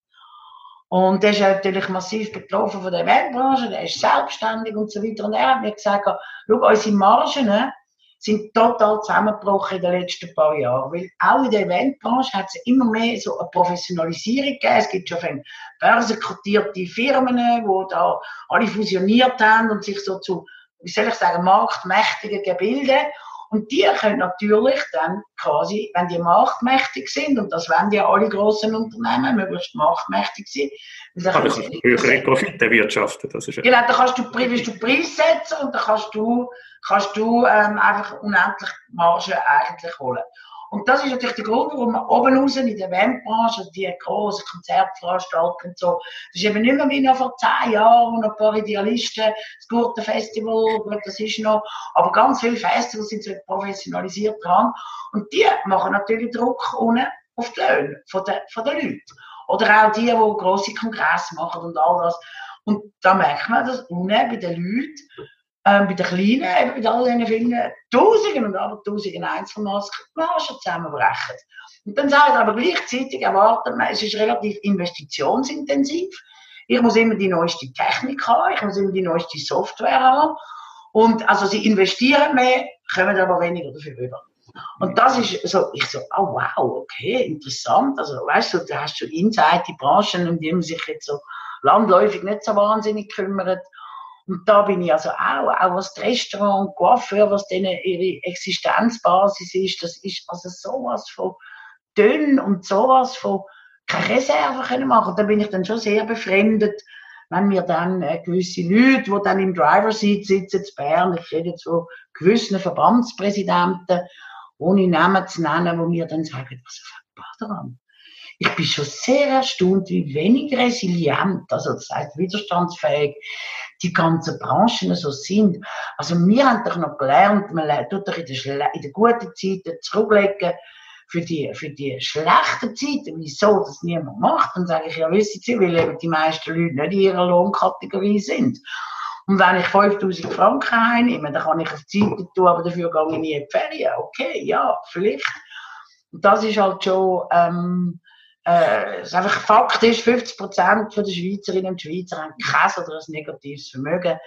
Und der ist natürlich massiv betroffen von der Eventbranche, der ist selbstständig und so weiter. Und er hat mir gesagt, schau, unsere Margen sind total zusammengebrochen in den letzten paar Jahren. Weil auch in der Eventbranche hat es immer mehr so eine Professionalisierung gegeben. Es gibt schon börsenkotierte Firmen, die da alle fusioniert haben und sich so zu, wie soll ich sagen, marktmächtigen Gebilden und die können natürlich dann quasi, wenn die machtmächtig sind, und das wollen ja alle grossen Unternehmen, möglichst machtmächtig sein. Dann kann ich höhere Profite wirtschaften. Das ist ja. Genau, da kannst du, bist du Preissetzer und dann kannst du, kannst du ähm, einfach unendlich Marge eigentlich holen. Und das ist natürlich der Grund, warum man oben raus in der Eventbranche, die grossen Konzertveranstaltungen und so, das ist eben nicht mehr wie noch vor zehn Jahren, wo noch ein paar Idealisten, das Gurten Festival, das ist noch, aber ganz viele Festivals sind so professionalisiert dran. Und die machen natürlich Druck unten auf die Löhne von den, von den Leuten. Oder auch die, die grosse Kongresse machen und all das. Und da merkt man, dass unten bei den Leuten ähm, bei den Kleinen, eben bei all diesen vielen Tausenden und aber Tausenden Einzelmassen Margen zusammenbrechen. Und dann sagt er aber gleichzeitig, erwartet man, es ist relativ investitionsintensiv. Ich muss immer die neueste Technik haben, ich muss immer die neueste Software haben. Und also sie investieren mehr, kommen aber weniger dafür über. Und das ist so, ich so, oh wow, okay, interessant. Also weißt du, da hast du Insight, die Branchen, um die man sich jetzt so landläufig nicht so wahnsinnig kümmert. Und da bin ich also auch, auch was Restaurant Coiffeur, was denen ihre Existenzbasis ist, das ist also sowas von dünn und sowas von keine Reserve können machen. Da bin ich dann schon sehr befremdet, wenn mir dann äh, gewisse Leute, die dann im Driver Seat sitzen in Bern, ich rede jetzt von gewissen Verbandspräsidenten, ohne Namen zu nennen, wo mir dann sagen, was fängt daran? Ich bin schon sehr erstaunt, wie wenig resilient, also das heißt widerstandsfähig, die ganzen Branchen so sind. Also wir haben doch noch gelernt, man tut doch in der, in der guten Zeiten zurücklegen für die, für die schlechten Zeiten. Wieso das niemand macht? Dann sage ich, ja, wissen Sie, weil eben die meisten Leute nicht in ihrer Lohnkategorie sind. Und wenn ich 5000 Franken einnehme, dann kann ich auf die Seite tun, aber dafür gehe ich nie in die Ferien. Okay, ja, vielleicht. Und das ist halt schon, ähm, äh, es einfach Fakt ist, 50 Prozent der Schweizerinnen und Schweizer haben kein oder ein negatives Vermögen.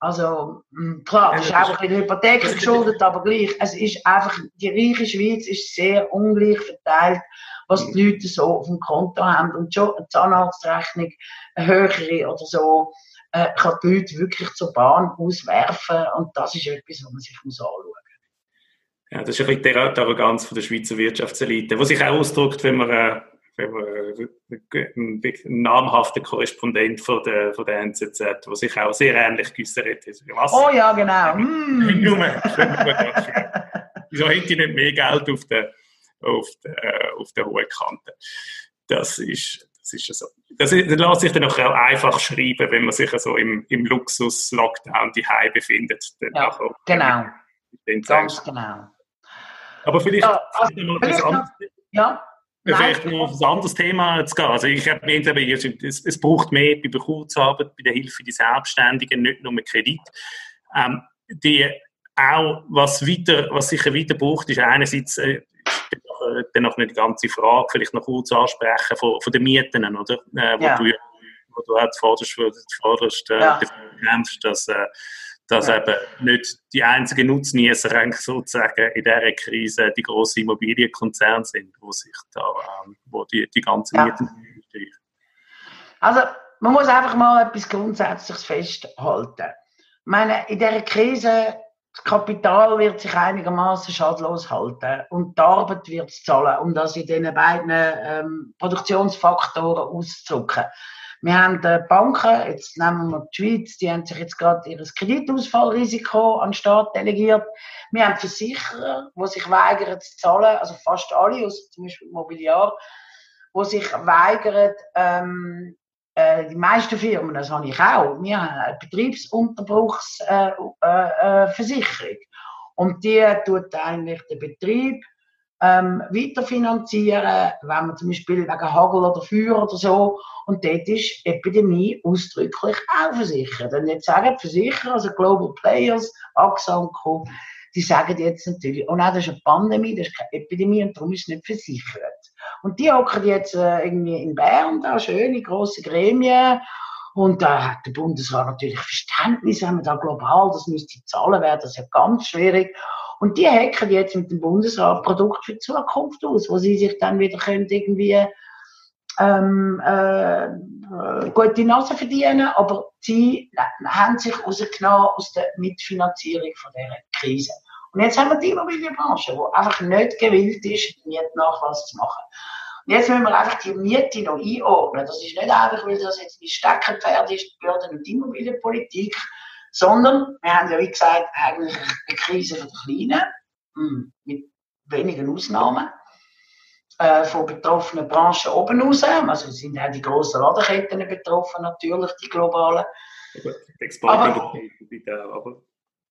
Also, hm, klar, es ist auch ein bisschen Hypothek geschuldet, aber gleich, es ist einfach, die reiche Schweiz ist sehr ungleich verteilt, was die Leute so auf dem Konto haben. Und schon eine Zahnarztrechnung, eine höhere oder so, äh, kann die Leute wirklich zur Bahn auswerfen. Und das ist etwas, was man sich muss anschauen muss. Ja, das ist ein bisschen die Arroganz von der Schweizer Wirtschaftselite, was sich auch ausdrückt, wenn man äh, ein namhafter Korrespondent von der, von der NZZ, der sich auch sehr ähnlich geäußert hat. Oh ja, genau. Mm. Wieso hätte ich nicht mehr Geld auf der, auf der, auf der hohen Kante? Das ist, das ist so. Das, das lässt sich dann auch einfach schreiben, wenn man sich so im, im Luxus-Lockdown die befindet. ja, genau. Ganz genau. Aber vielleicht, ja, also, vielleicht noch, ja. Vielleicht noch auf ein anderes Thema zu gehen. Also ich habe es, es braucht mehr bei der Kurzarbeit, bei der Hilfe die Selbstständigen, nicht nur Kredit. Ähm, die, auch, was, weiter, was sicher weiter braucht, ist einerseits äh, dann noch eine ganze Frage, vielleicht noch kurz ansprechen, von, von den Mieten, oder? Äh, wo, ja. du, wo du halt forderst, forderst äh, ja. dass äh, dass ja. eben nicht die einzigen Nutznießer sozusagen in dieser Krise die grossen Immobilienkonzerne sind, wo sich da, ähm, wo die, die ganzen ja. Mieten steuern. Also, man muss einfach mal etwas Grundsätzliches festhalten. Ich meine, in dieser Krise, das Kapital wird sich einigermaßen schadlos halten und die Arbeit wird es zahlen, um das in diesen beiden ähm, Produktionsfaktoren auszudrücken. Wir haben die Banken, jetzt nehmen wir die Schweiz, die haben sich jetzt gerade ihr Kreditausfallrisiko an den Staat delegiert. Wir haben Versicherer, die sich weigern zu zahlen, also fast alle, aus zum Beispiel Mobiliar, die sich weigern, ähm, äh, die meisten Firmen, das habe ich auch, wir haben eine Betriebsunterbruchsversicherung. Und die tut eigentlich den Betrieb ähm, weiterfinanzieren, wenn man zum Beispiel wegen Hagel oder Feuer oder so. Und dort ist Epidemie ausdrücklich auch versichert. Und jetzt sagen die Versicherer, also Global Players, AXA und Co., die sagen jetzt natürlich, oh nein, das ist eine Pandemie, das ist keine Epidemie und darum ist es nicht versichert. Und die hocken jetzt äh, irgendwie in Bern, da schöne grosse Gremien. Und da hat der Bundesrat natürlich Verständnis, wenn man da global das müsste zahlen, wäre das ja ganz schwierig. Und die hacken jetzt mit dem Bundesrat Produkt für die Zukunft aus, wo sie sich dann wieder können irgendwie ähm, äh, gute Nase verdienen, aber sie haben sich rausgenommen aus der Mitfinanzierung von dieser Krise. Und jetzt haben wir die Immobilienbranche, die einfach nicht gewillt ist, Mietnachlass zu machen. Und jetzt müssen wir einfach die Miete noch einordnen. Das ist nicht einfach, weil das jetzt ein Steckenpferd ist, die Börden- und die Immobilienpolitik, sondern wir haben ja, wie gesagt, eigentlich eine Krise für die Kleinen, hm, mit wenigen Ausnahmen äh, von betroffenen Branchen oben raus. Also sind auch die grossen Ladenketten betroffen, natürlich, die globalen. Aber aber.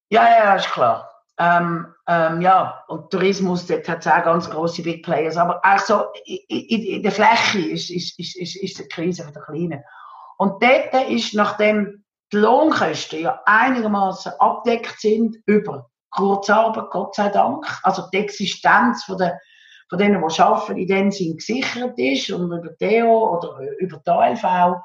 Ja, ja, ist klar. Ähm, ähm, ja, und Tourismus, dort hat es auch ganz große Big Players. Aber also in, in, in der Fläche ist, ist, ist, ist, ist die Krise die Kleinen. Und dort ist, nachdem die Lohnkosten ja einigermaßen abdeckt sind über Kurzarbeit, Gott sei Dank, also die Existenz von der von denen, die arbeiten, in dem Sinn gesichert ist und über Theo oder über die ALV,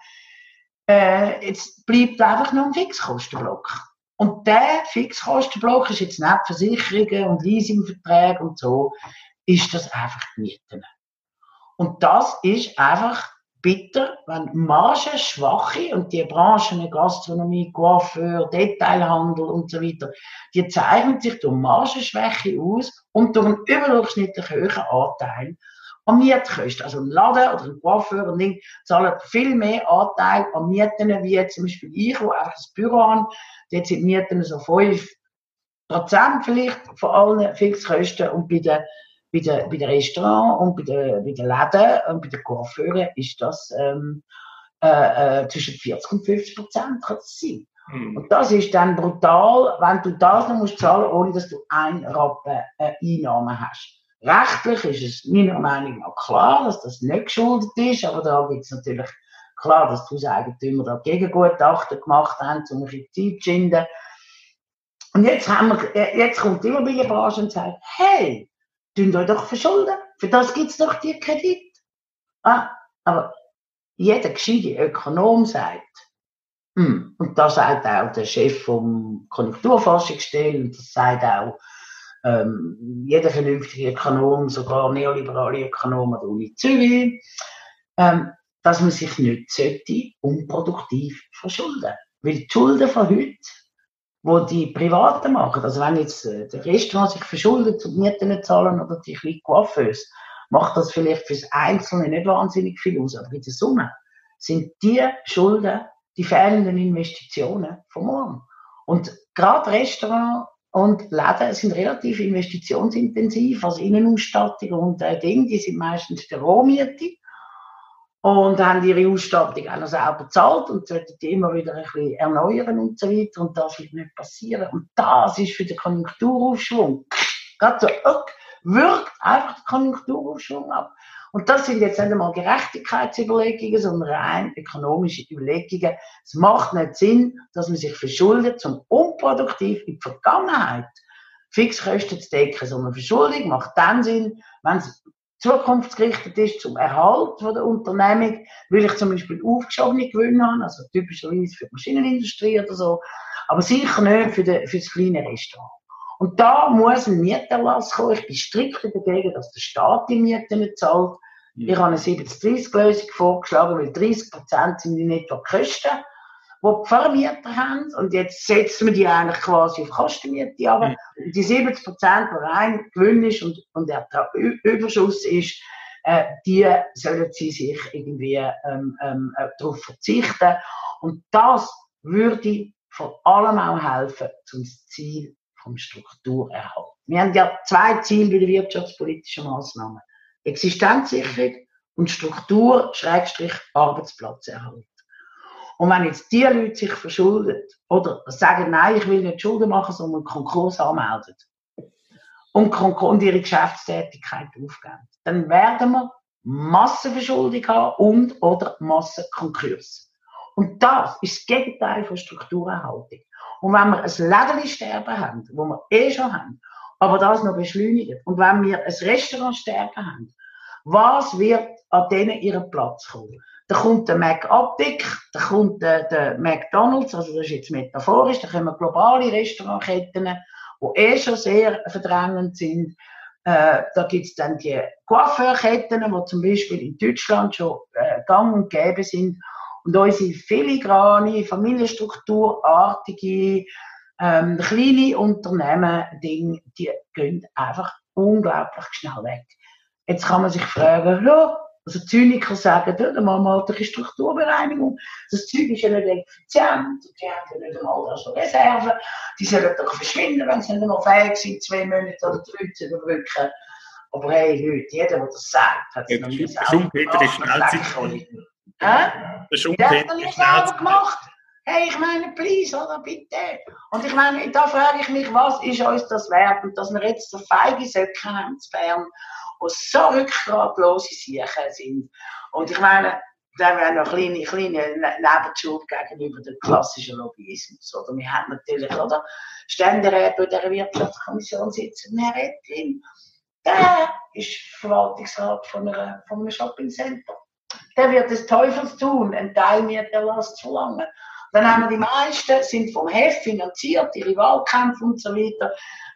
äh, jetzt bleibt einfach noch ein Fixkostenblock. Und der Fixkostenblock ist jetzt nicht Versicherungen und Leasingverträge und so, ist das einfach die Mieten. Und das ist einfach bitter, wenn Margen schwache und die Branchen, Gastronomie, Coiffeur, Detailhandel und so weiter, die zeichnen sich durch Margenschwäche aus und durch einen überdurchschnittlich höheren Anteil an Mietkosten. Also ein Laden oder ein Coiffeur und Ding zahlen viel mehr Anteil an Mieten, wie zum Beispiel ich, wo einfach ein Büro an, dort sind Mieten so 5 vielleicht von allen Fixkosten und bei den bei den, bei den Restaurants und bei den, bei den Läden und bei den Coiffeuren ist das ähm, äh, äh, zwischen 40 und 50 Prozent kann das sein. Mhm. Und das ist dann brutal, wenn du das noch musst zahlen, ohne dass du ein Rappen äh, Einnahmen hast. Rechtlich ist es meiner Meinung nach klar, dass das nicht geschuldet ist, aber da gibt es natürlich klar, dass die Hauseigentümer da Gegengutachten gemacht haben, um ein bisschen Zeit zu schinden. Und jetzt, haben wir, äh, jetzt kommt die Immobilienbranche und sagt, hey, tun euch doch verschulden. Für das gibt es doch die Kredit. Ah, aber jeder gescheite Ökonom sagt, hm, und das sagt auch der Chef vom Konjunkturforschungsstelle, und das sagt auch ähm, jeder vernünftige Ökonom, sogar neoliberale Ökonom an der Uni Zürich, ähm, dass man sich nicht sollte unproduktiv verschulden. Weil die Schulden von heute wo die Privaten machen. Also wenn jetzt äh, der Restaurant sich verschuldet und Mieten nicht zahlen oder die kleinen Coiffeuse, macht das vielleicht fürs Einzelne nicht wahnsinnig viel aus. Aber in der Summe sind die Schulden die fehlenden Investitionen vom morgen. Und gerade Restaurant und Läden sind relativ investitionsintensiv, also Innenausstattung und äh, Dinge, die sind meistens der Rohmiete und haben ihre Ausstattung auch noch selber bezahlt und sollten die immer wieder ein bisschen erneuern und so weiter. Und das wird nicht passieren. Und das ist für den Konjunkturaufschwung. Gerade so, wirkt einfach der Konjunkturaufschwung ab. Und das sind jetzt nicht einmal Gerechtigkeitsüberlegungen, sondern rein ökonomische Überlegungen. Es macht nicht Sinn, dass man sich verschuldet, zum unproduktiv in die Vergangenheit Fixkosten zu decken, sondern Verschuldung macht dann Sinn, wenn es zukunftsgerichtet ist zum Erhalt der Unternehmung, weil ich zum Beispiel aufgeschobene Gewinne habe, also typischerweise für die Maschinenindustrie oder so, aber sicher nicht für, die, für das kleine Restaurant. Und da muss ein Mieterlass kommen. Ich bin strikt dagegen, dass der Staat die Miete nicht zahlt. Ja. Ich habe eine 70-30-Lösung vorgeschlagen, weil 30 Prozent sind in etwa Kosten die die Vermieter haben. Und jetzt setzen wir die eigentlich quasi auf Kostenmiete aber mhm. die 70 Prozent, die rein Gewinn ist und, und der Überschuss ist, äh, die sollen sie sich irgendwie ähm, ähm, äh, darauf verzichten. Und das würde vor allem auch helfen zum Ziel vom Strukturerhalt. Wir haben ja zwei Ziele bei den wirtschaftspolitischen Maßnahmen. Existenzsicherung und Struktur, Schrägstrich, Arbeitsplatzerhalt. Und wenn jetzt die Leute sich verschulden oder sagen, nein, ich will nicht Schulden machen, sondern Konkurs anmelden und, und ihre Geschäftstätigkeit aufgeben, dann werden wir Massenverschuldung haben und oder Massenkonkurs. Und das ist das Gegenteil von Strukturerhaltung. Und wenn wir ein Lädensterben haben, wo wir eh schon haben, aber das noch beschleunigen, und wenn wir ein Restaurantsterben haben, Was wird an denen ihren Platz kommen? Da kommt der McOptic, da kommt der McDonalds, also das ist jetzt metaphorisch, da kommen globale Restaurantketten, die eh schon sehr verdrängend sind. Äh, da gibt es dann die Coiffeurketten, die zum Beispiel in Deutschland schon äh, gang und gäbe sind. Und unsere filigrane, familienstrukturartige, ähm, kleine Unternehmen, Ding, die gehen einfach unglaublich schnell weg. Jetzt kann man sich fragen, ja, also Zyniker sagen, da machen wir halt eine Strukturbereinigung. Das Zeug ist ja nicht effizient, die haben ja nicht einmal da so Reserven. Die sollen doch verschwinden, wenn sie nicht einmal fähig sind, zwei Monate oder drei zu überbrücken. Aber hey, Leute, jeder, der das sagt, hat es noch nie gesagt. Schumpeter ist Schnellzeit. Hä? Der Schumpeter ist Schnellzeit. gemacht. Hey, ich meine, please, oder bitte. Und ich meine, da frage ich mich, was ist uns das wert? Und dass wir jetzt so feige Söcke haben zu Bern die so rückgratlose Sachen sind. Und ich meine, da haben wir noch kleine, kleine Nebenschub gegenüber dem klassischen Lobbyismus. Oder wir haben natürlich oder Ständeräte bei der Wirtschaftskommission sitzen, Herr Ettlin. Der ist Verwaltungsrat von, einer, von einem Shoppingcenter. Der wird des Teufels tun, einen Teil Mieterlass zu verlangen. Dann haben wir die meisten, sind vom Heft finanziert, ihre Wahlkämpfe und so weiter.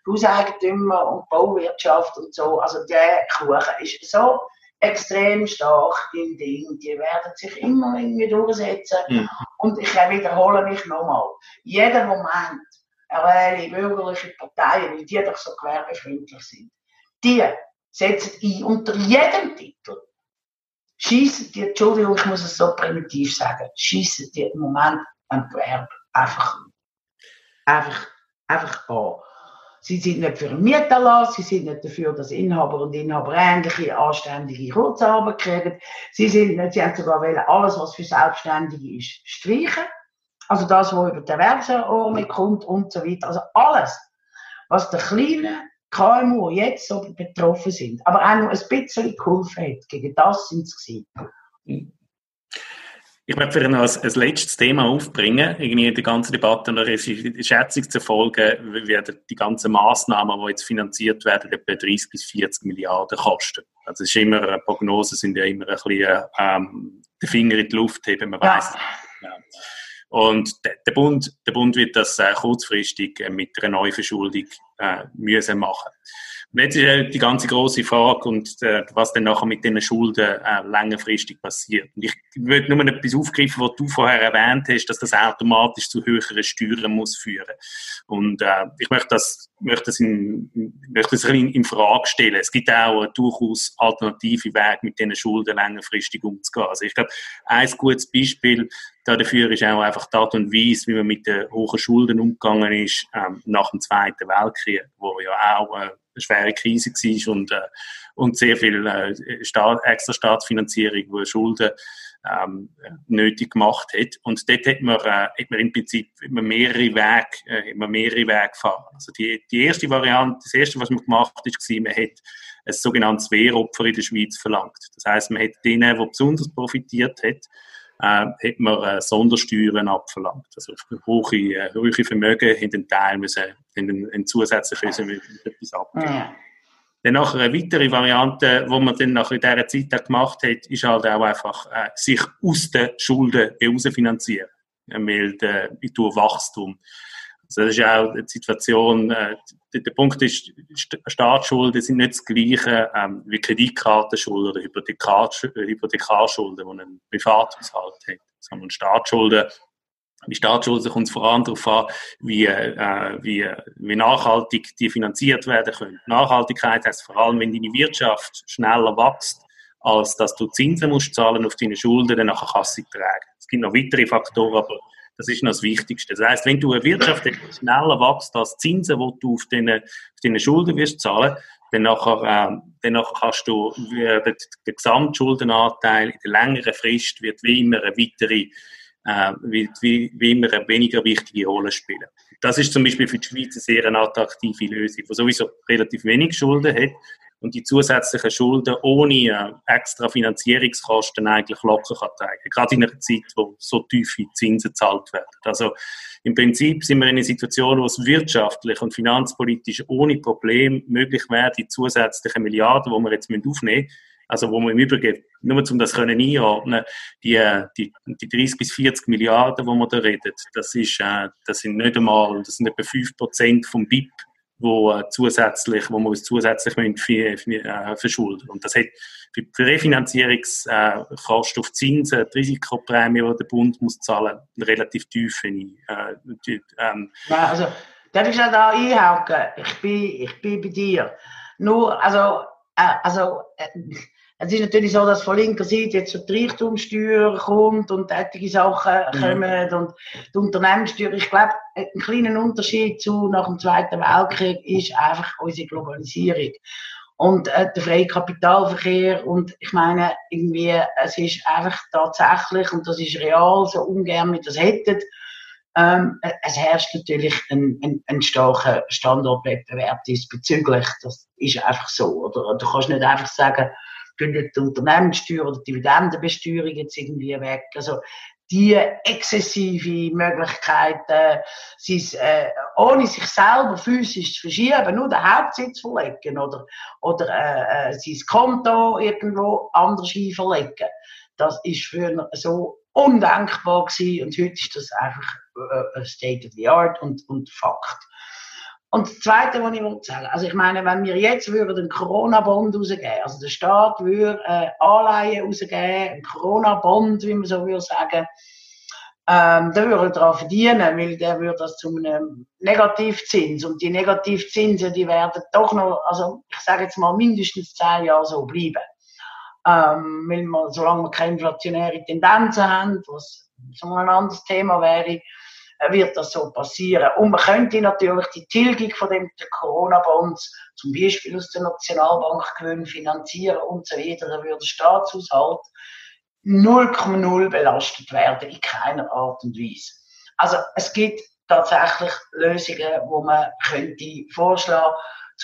Hauseigentümer und Bauwirtschaft und so. Also der Kuchen ist so extrem stark im Ding. Die werden sich immer irgendwie durchsetzen. Mhm. Und ich wiederhole mich nochmal. Jeder Moment, er wähle bürgerliche Parteien, weil die doch so gewerbefreundlich sind, die setzen ein unter jedem Titel. Schießen die, Entschuldigung, ich muss es so primitiv sagen, schießen die im Moment ein Gewerbe einfach, einfach, einfach an. Sie sind nicht für einen Mieterlass, sie sind nicht dafür, dass Inhaber und Inhaber ähnliche, anständige Kurzarbeit kriegen. Sie, sind nicht, sie haben sogar wollen, alles, was für Selbstständige ist, streichen. Also das, was über die Erwerbsordnung kommt und so weiter. Also alles, was der kleine KMU jetzt so betroffen sind, aber auch noch ein bisschen geholfen hat. Gegen das sind sie. Ich möchte noch als, als letztes Thema aufbringen, irgendwie in der ganzen Debatte noch eine Schätzung zu folgen, werden die ganzen Massnahmen, die jetzt finanziert werden, etwa 30 bis 40 Milliarden kosten. Also es ist immer, eine Prognose sind ja immer ein bisschen ähm, den Finger in die Luft heben, man weiß ja. Und der Bund, der Bund wird das äh, kurzfristig äh, mit einer Neuverschuldung äh, müssen machen. Und jetzt ist ja die ganze große Frage und äh, was dann nachher mit diesen Schulden äh, längerfristig passiert. Und ich würde nur etwas aufgreifen, was du vorher erwähnt hast, dass das automatisch zu höheren Steuern muss führen. Und äh, ich möchte das, möchte das, in, möchte das in, in Frage stellen. Es gibt auch durchaus alternative Wege, mit diesen Schulden längerfristig umzugehen. Also ich glaube, ein gutes Beispiel dafür ist auch einfach die Art und Weise, wie man mit den hohen Schulden umgegangen ist ähm, nach dem Zweiten Weltkrieg, wo ja auch äh, eine schwere Krise war und, äh, und sehr viel äh, Staat, extra Staatsfinanzierung, wo Schulden ähm, nötig gemacht hat. Und dort hat man, äh, hat man im Prinzip immer mehrere Wege, äh, immer mehrere Wege gefahren. Also die, die erste Variante, das erste, was man gemacht hat, war, man hat ein sogenanntes Wehropfer in der Schweiz verlangt. Das heißt, man hat denen, die besonders profitiert hat, äh, hat man äh, Sondersteuern abverlangt. Also hohe, äh, hohe Vermögen in den Teil müssen, in den, in zusätzlichen etwas abgeben. Ja. Dann nachher eine weitere Variante, die man dann nach dieser Zeit gemacht hat, ist halt auch einfach, äh, sich aus den Schulden herausfinanzieren. Weil der, durch Wachstum. Also das ist auch die Situation, äh, der, Punkt ist, Staatsschulden sind nicht das gleiche ähm, wie Kreditkartenschulden oder Hypothekarschulden, die ein Privathaushalt hat. Sondern Staatsschulden die Staatsschulden kommt es vor allem darauf an, wie, äh, wie, wie nachhaltig die finanziert werden können. Nachhaltigkeit heißt vor allem, wenn deine Wirtschaft schneller wächst, als dass du Zinsen musst zahlen auf deine Schulden, dann nachher kannst du sie tragen. Es gibt noch weitere Faktoren, aber das ist noch das Wichtigste. Das heißt, wenn du eine Wirtschaft schneller wächst als Zinsen, die du auf deine, auf deine Schulden wirst zahlen, dann nachher, äh, dann kannst du, äh, der, der Gesamtschuldenanteil in der längeren Frist wird wie immer eine weitere äh, wird wie, wie immer eine weniger wichtige Rolle spielen. Das ist zum Beispiel für die Schweiz eine sehr attraktive Lösung, die sowieso relativ wenig Schulden hat und die zusätzlichen Schulden ohne äh, extra Finanzierungskosten eigentlich locker kann tragen. Gerade in einer Zeit, wo so tiefe Zinsen gezahlt werden. Also im Prinzip sind wir in einer Situation, wo es wirtschaftlich und finanzpolitisch ohne Problem möglich wäre, die zusätzlichen Milliarden, die wir jetzt aufnehmen müssen, also wo man im Übrigen, nur um das können einordnen, die, die, die 30 bis 40 Milliarden, wo man da redet, das ist, äh, das sind nicht einmal, das sind etwa 5 Prozent vom BIP, wo zusätzlich, wo man uns zusätzlich für, für, äh, verschulden. Und das hat für die Refinanzierungskosten auf Zinsen, die Risikoprämie, die der Bund muss zahlen, relativ tief. Äh, ähm, also, darf ich da einhaken? Ich bin, ich bin bei dir. Nur, also, äh, also, äh, es ist natürlich so, dass von linker Seite jetzt so die Reichtumssteuer kommt und solche Sachen mhm. kommen und die Unternehmenssteuer. Ich glaube, ein kleiner Unterschied zu nach dem Zweiten Weltkrieg ist einfach unsere Globalisierung und äh, der freie Kapitalverkehr und ich meine irgendwie es ist einfach tatsächlich und das ist real so ungern wir das hätten ähm, es herrscht natürlich ein, ein, ein starker Standortwettbewerb diesbezüglich das ist einfach so oder du kannst nicht einfach sagen die Unternehmenssteuer oder Dividendenbesteuerung jetzt irgendwie weg also die exzessive Möglichkeiten, sie, äh, ohne sich selber physisch zu verschieben, nur den Hauptsitz verlegen oder, oder äh, äh, sein Konto irgendwo anders verlegen. Das ist früher so undenkbar gewesen und heute ist das einfach äh, State of the Art und, und Fakt. Und das Zweite, was ich sagen, also ich meine, wenn wir jetzt würden einen Corona-Bond rausgeben, also der Staat würde äh, Anleihen rausgeben, einen Corona-Bond, wie man so würde sagen, ähm, der würde daran verdienen, weil der würde das zu einem Negativzins und die Negativzinsen, die werden doch noch, also ich sage jetzt mal mindestens zehn Jahre so bleiben. Ähm, weil wir, solange wir keine inflationäre Tendenzen haben, was so ein anderes Thema wäre, wird das so passieren. Und man könnte natürlich die Tilgung von dem Corona-Bonds zum Beispiel aus der Nationalbank gewinnen, finanzieren und so weiter. Da würde der Staatshaushalt 0,0 belastet werden, in keiner Art und Weise. Also es gibt tatsächlich Lösungen, wo man könnte vorschlagen,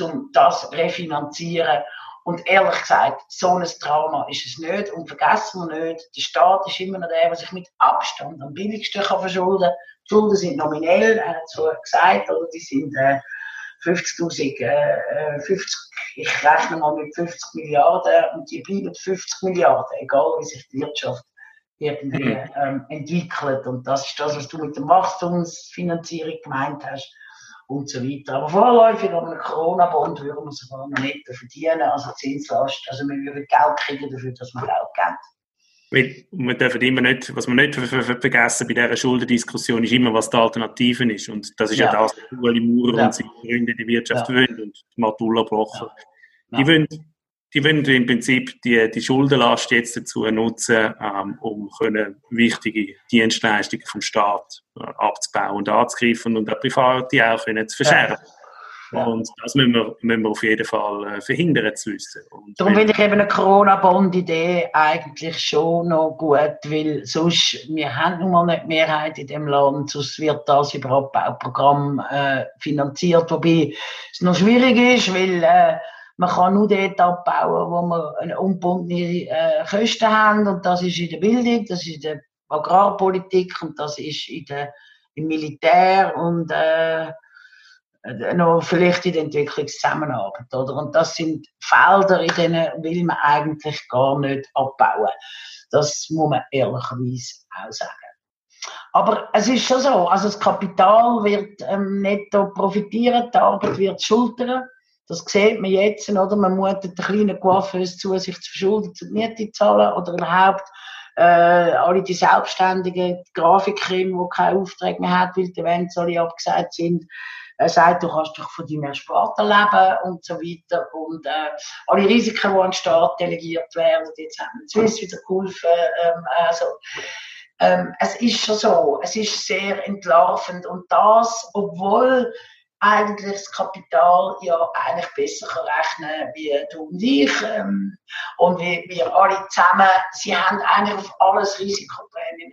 um das refinanzieren. Und ehrlich gesagt, so ein Drama ist es nicht. Und vergessen wir nicht, der Staat ist immer noch der, der sich mit Abstand am billigsten kann verschulden kann. Die Schulden sind nominell, er hat so gesagt, oder die sind äh, 50.000, äh, 50, äh, ich rechne mal mit 50 Milliarden und die bleiben 50 Milliarden, egal wie sich die Wirtschaft irgendwie mhm. ähm, entwickelt. Und das ist das, was du mit der Wachstumsfinanzierung gemeint hast und so weiter. Aber vorläufig an einem Corona-Bond würden wir sogar noch nicht verdienen, also Zinslast, also wir würden Geld kriegen dafür, dass wir Geld geben. Wir dürfen immer nicht, was wir nicht vergessen bei dieser Schuldendiskussion ist immer, was die Alternativen ist. Und das ist ja, ja das, was Ueli Maurer ja. und seine Freunde die Wirtschaft ja. wollen und Matula Blocher. Ja. Die, wollen, die wollen im Prinzip die, die Schuldenlast jetzt dazu nutzen, ähm, um können wichtige Dienstleistungen vom Staat äh, abzubauen und anzugreifen und auch Private auch können zu verschärfen. Ja. Und das müssen wir, müssen wir auf jeden Fall äh, verhindern zu wissen. Und Darum finde ich eben eine Corona-Bond-Idee eigentlich schon noch gut, weil sonst, wir haben nun mal nicht Mehrheit in dem Land, sonst wird das über Abbauprogramm äh, finanziert, wobei es noch schwierig ist, weil äh, man kann nur dort abbauen, wo wir eine ungebundene äh, Kosten haben und das ist in der Bildung, das ist in der Agrarpolitik und das ist in der, im Militär und äh, noch vielleicht in der Entwicklungszusammenarbeit, oder? Und das sind Felder, in denen will man eigentlich gar nicht abbauen. Das muss man ehrlicherweise auch sagen. Aber es ist schon so, also das Kapital wird ähm, netto profitieren, die Arbeit wird schultern. Das sieht man jetzt, oder? Man mutet den kleinen Coiffeuse zu, sich zu verschulden, die Miete zu zahlen, oder überhaupt äh, alle die Selbstständigen, die Grafikerin, die keine Aufträge mehr hat, weil die Events alle abgesagt sind, er sagt, du kannst doch von deinem Ersparten leben und so weiter. Und äh, alle Risiken, die an den Staat delegiert werden, jetzt haben wir Swiss wieder geholfen. Ähm, also, ähm, es ist schon so, es ist sehr entlarvend und das, obwohl eigentlich das Kapital ja eigentlich besser rechnen wie du und ich ähm, und wie wir alle zusammen, sie haben eigentlich auf alles Risikoprämien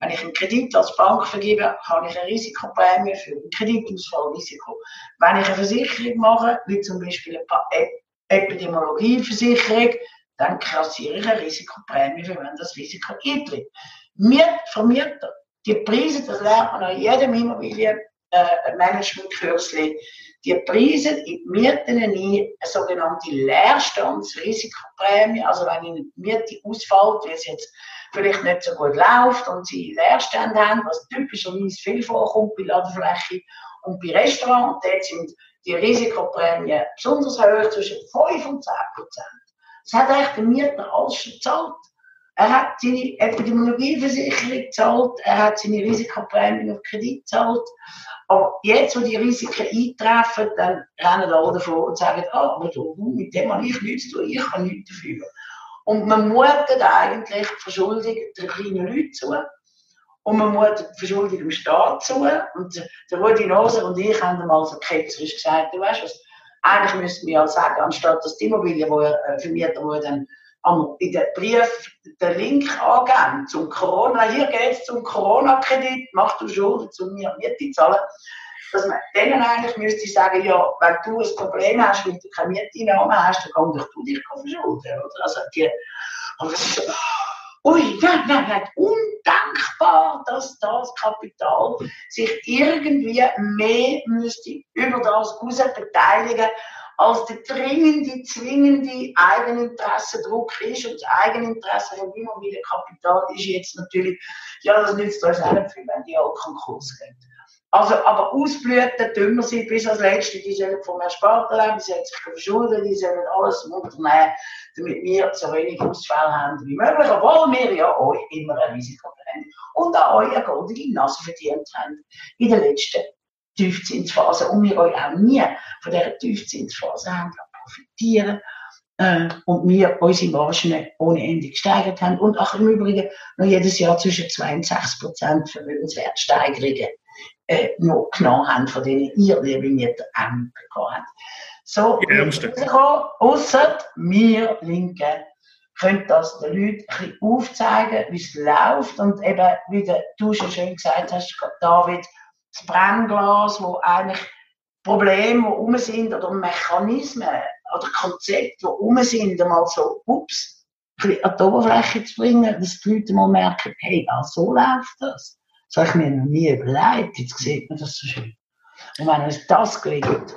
wenn ich einen Kredit als Bank vergebe, habe ich eine Risikoprämie für ein Kreditausfallrisiko. Wenn ich eine Versicherung mache, wie zum Beispiel eine Epidemiologieversicherung, dann kassiere ich eine Risikoprämie, für wenn das Risiko eintritt. Wir Vermieter, die Preise, das lernt man an jedem Immobilien, äh, Managementkürzli die Preise in die Mieten ein, eine sogenannte Leerstandsrisikoprämie. Also wenn Ihnen die Miete ausfällt, weil es jetzt vielleicht nicht so gut läuft und Sie Leerstände haben, was typischerweise viel vorkommt bei Ladefläche und bei Restaurants, dort sind die Risikoprämien besonders hoch, zwischen 5 und 10 Prozent. Das hat eigentlich der Mieter alles schon gezahlt. Er hat seine Epidemiologieversicherung gezahlt, er hat seine Risikoprämien auf Kredit gezahlt. Aber jetzt, wo die Risiken eintreffen, dann rennen alle davon und sagen, ah, aber du, mit dem habe ich nichts zu tun, ich kann nichts dafür. Und man mutet eigentlich die Verschuldung den kleinen Leuten zu. Und man mutet die Verschuldung dem Staat zu. Und der Rudi Noser und ich haben mal so ketzerisch gesagt, du weißt was, eigentlich müssten wir ja sagen, anstatt dass die Immobilien, die äh, vermietet wurden, in den Brief den Link angeben zum Corona. Hier geht es zum Corona-Kredit, mach du Schulden zu mir Miete zahlen. Dass man denen eigentlich müsste sagen, ja, wenn du ein Problem hast, weil du keine Mieteinnahmen hast, dann komm doch du dich verschulden, oder? Also die, und das ist so, ui, nein, nein, nein, undenkbar, dass das Kapital sich irgendwie mehr müsste über das heraus beteiligen als der dringende, zwingende Eigeninteresse-Druck ist. Und das Eigeninteresse von Immobilienkapital ist jetzt natürlich, ja, das nützt uns auch nicht viel, wenn die auch Konkurs gehen. Also, aber ausblüten tun wir sie bis als Letzte. Die sollen vom Ersparten leben, die sollen sich verschulden, die sollen alles unternehmen, damit wir so wenig Ausfälle haben wie möglich, obwohl wir ja euch immer ein Risiko haben und auch euch eine goldene Nase verdient haben in den letzten Tiefzinsphase und wir euch auch nie von dieser Tiefzinsphase haben profitieren äh, und wir unsere Margen ohne Ende gesteigert haben und auch im Übrigen noch jedes Jahr zwischen 2 und 6 Prozent Vermögenswertsteigerungen äh, noch genommen haben, von denen ihr, liebe Mieter, auch bekommen habt. So, außer wir Linken können das den Leuten ein bisschen aufzeigen, wie es läuft und eben, wie du schon schön gesagt hast, David, das Brennglas, wo eigentlich Probleme, die rum sind, oder Mechanismen oder Konzepte, die rum sind, einmal so, ups, an die Oberfläche zu bringen, dass die Leute mal merken, hey, ah, so läuft das. Das habe ich mir noch nie überlegt. Jetzt sieht man das so schön. Und wenn uns das gelingt.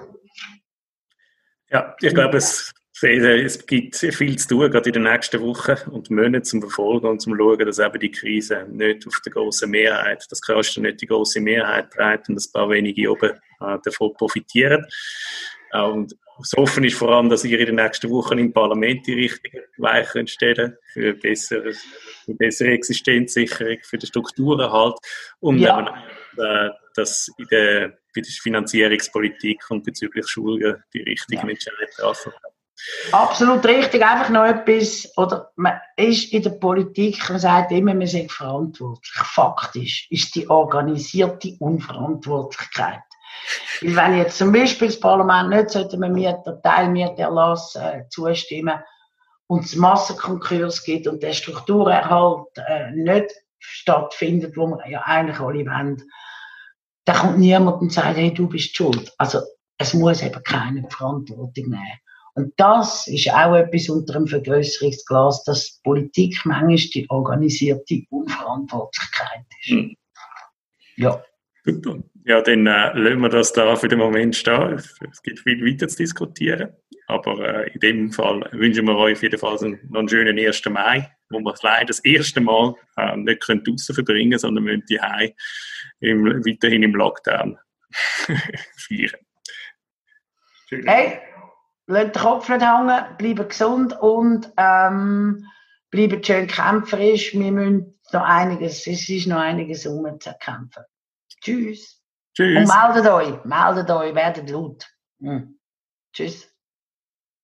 Ja, ich glaube, es es gibt sehr viel zu tun, gerade in den nächsten Wochen und Monaten zum Verfolgen und zum Schauen, dass eben die Krise nicht auf der großen Mehrheit, das Kosten nicht die große Mehrheit trägt und dass ein paar wenige oben äh, davon profitieren. Äh, und das Hoffen ist vor allem, dass ihr in den nächsten Wochen im Parlament die richtigen Weichen stellen für bessere, für bessere Existenzsicherung, für den Strukturerhalt und ja. eben, äh, dass in der, bei der Finanzierungspolitik und bezüglich Schulen die richtigen ja. Entscheidungen treffen. Absolut richtig. Einfach noch etwas, oder man ist in der Politik, man sagt immer, man sind verantwortlich. Faktisch ist die organisierte Unverantwortlichkeit. Weil wenn jetzt zum Beispiel das Parlament nicht sollte man mir der Teilmieterlass äh, zustimmen und es Massenkonkurs gibt und der Strukturerhalt äh, nicht stattfindet, wo wir ja eigentlich alle wollen, dann kommt niemand und sagt, hey, du bist schuld. Also es muss eben keine Verantwortung nehmen. Und das ist auch etwas unter dem Vergrößerungsglas, dass Politik manchmal die organisierte Unverantwortlichkeit ist. Mhm. Ja. Super. Ja, dann äh, lassen wir das da für den Moment stehen. Es gibt viel weiter zu diskutieren. Aber äh, in dem Fall wünschen wir euch auf jeden Fall noch einen schönen 1. Mai, wo wir leider das erste Mal äh, nicht draußen verbringen können, sondern müssen die im, weiterhin im Lockdown feiern. Hey, lasst den Kopf nicht hängen, bleibt gesund und ähm, bleibt schön kämpferisch. Wir müssen noch einiges, es ist noch einiges um zu kämpfen. Tschüss. Tschüss. Und meldet euch, meldet euch, werdet laut. Hm. Tschüss.